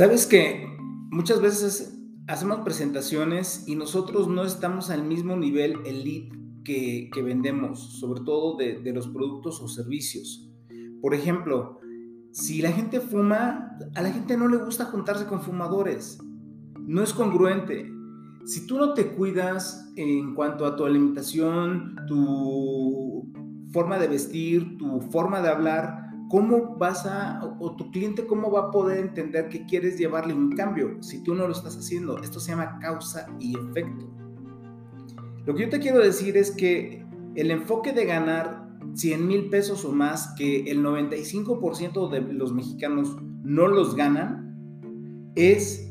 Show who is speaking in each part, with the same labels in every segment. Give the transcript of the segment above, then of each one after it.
Speaker 1: Sabes que muchas veces hacemos presentaciones y nosotros no estamos al mismo nivel elite que, que vendemos, sobre todo de, de los productos o servicios. Por ejemplo, si la gente fuma, a la gente no le gusta juntarse con fumadores. No es congruente. Si tú no te cuidas en cuanto a tu alimentación, tu forma de vestir, tu forma de hablar, ¿cómo vas a, o tu cliente, cómo va a poder entender que quieres llevarle un cambio si tú no lo estás haciendo? Esto se llama causa y efecto. Lo que yo te quiero decir es que el enfoque de ganar 100 mil pesos o más, que el 95% de los mexicanos no los ganan, es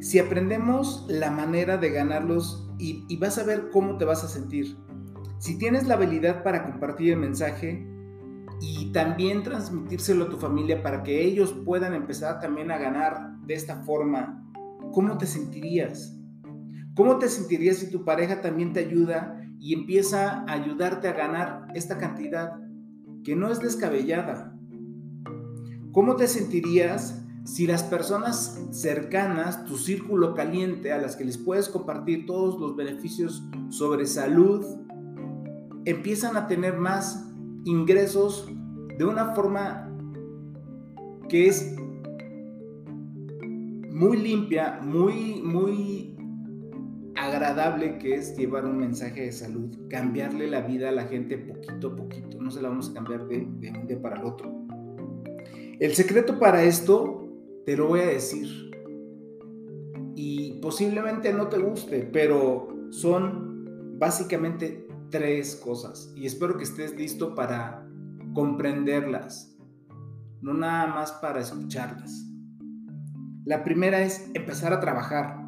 Speaker 1: si aprendemos la manera de ganarlos y, vas a ver cómo te vas a sentir. Si tienes la habilidad para compartir el mensaje, y también transmitírselo a tu familia para que ellos puedan empezar también a ganar de esta forma, ¿cómo te sentirías? ¿Cómo te sentirías si tu pareja también te ayuda y empieza a ayudarte a ganar esta cantidad que no es descabellada? ¿Cómo te sentirías si las personas cercanas, tu círculo caliente, a las que les puedes compartir todos los beneficios sobre salud, empiezan a tener más ingresos de una forma que es muy limpia, muy, muy agradable, que es llevar un mensaje de salud, cambiarle la vida a la gente poquito a poquito, no se la vamos a cambiar de, de un día para el otro. El secreto para esto te lo voy a decir y posiblemente no te guste, pero son básicamente tres cosas y espero que estés listo para comprenderlas, no nada más para escucharlas. La primera es empezar a trabajar,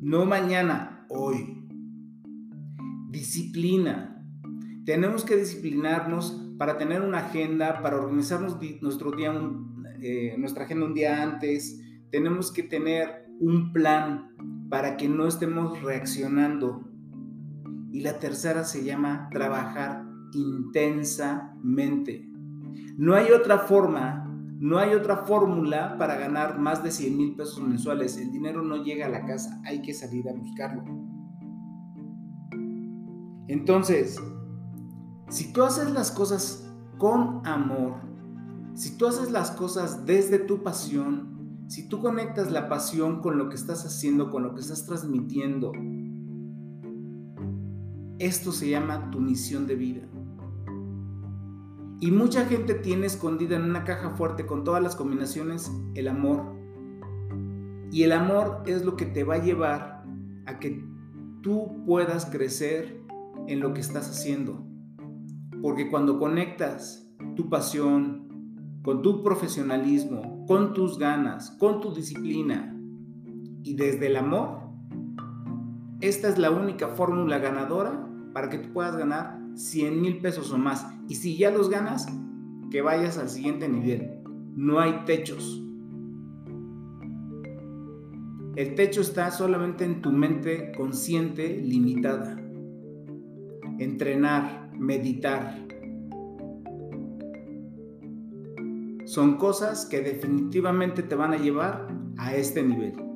Speaker 1: no mañana, hoy. Disciplina. Tenemos que disciplinarnos para tener una agenda, para organizarnos nuestro día, eh, nuestra agenda un día antes. Tenemos que tener un plan para que no estemos reaccionando y la tercera se llama trabajar intensamente. No hay otra forma, no hay otra fórmula para ganar más de 100 mil pesos mensuales. El dinero no llega a la casa, hay que salir a buscarlo. Entonces, si tú haces las cosas con amor, si tú haces las cosas desde tu pasión, si tú conectas la pasión con lo que estás haciendo, con lo que estás transmitiendo, esto se llama tu misión de vida. Y mucha gente tiene escondida en una caja fuerte con todas las combinaciones el amor. Y el amor es lo que te va a llevar a que tú puedas crecer en lo que estás haciendo. Porque cuando conectas tu pasión con tu profesionalismo, con tus ganas, con tu disciplina y desde el amor, esta es la única fórmula ganadora para que tú puedas ganar 100 mil pesos o más. Y si ya los ganas, que vayas al siguiente nivel. No hay techos. El techo está solamente en tu mente consciente limitada. Entrenar, meditar. Son cosas que definitivamente te van a llevar a este nivel.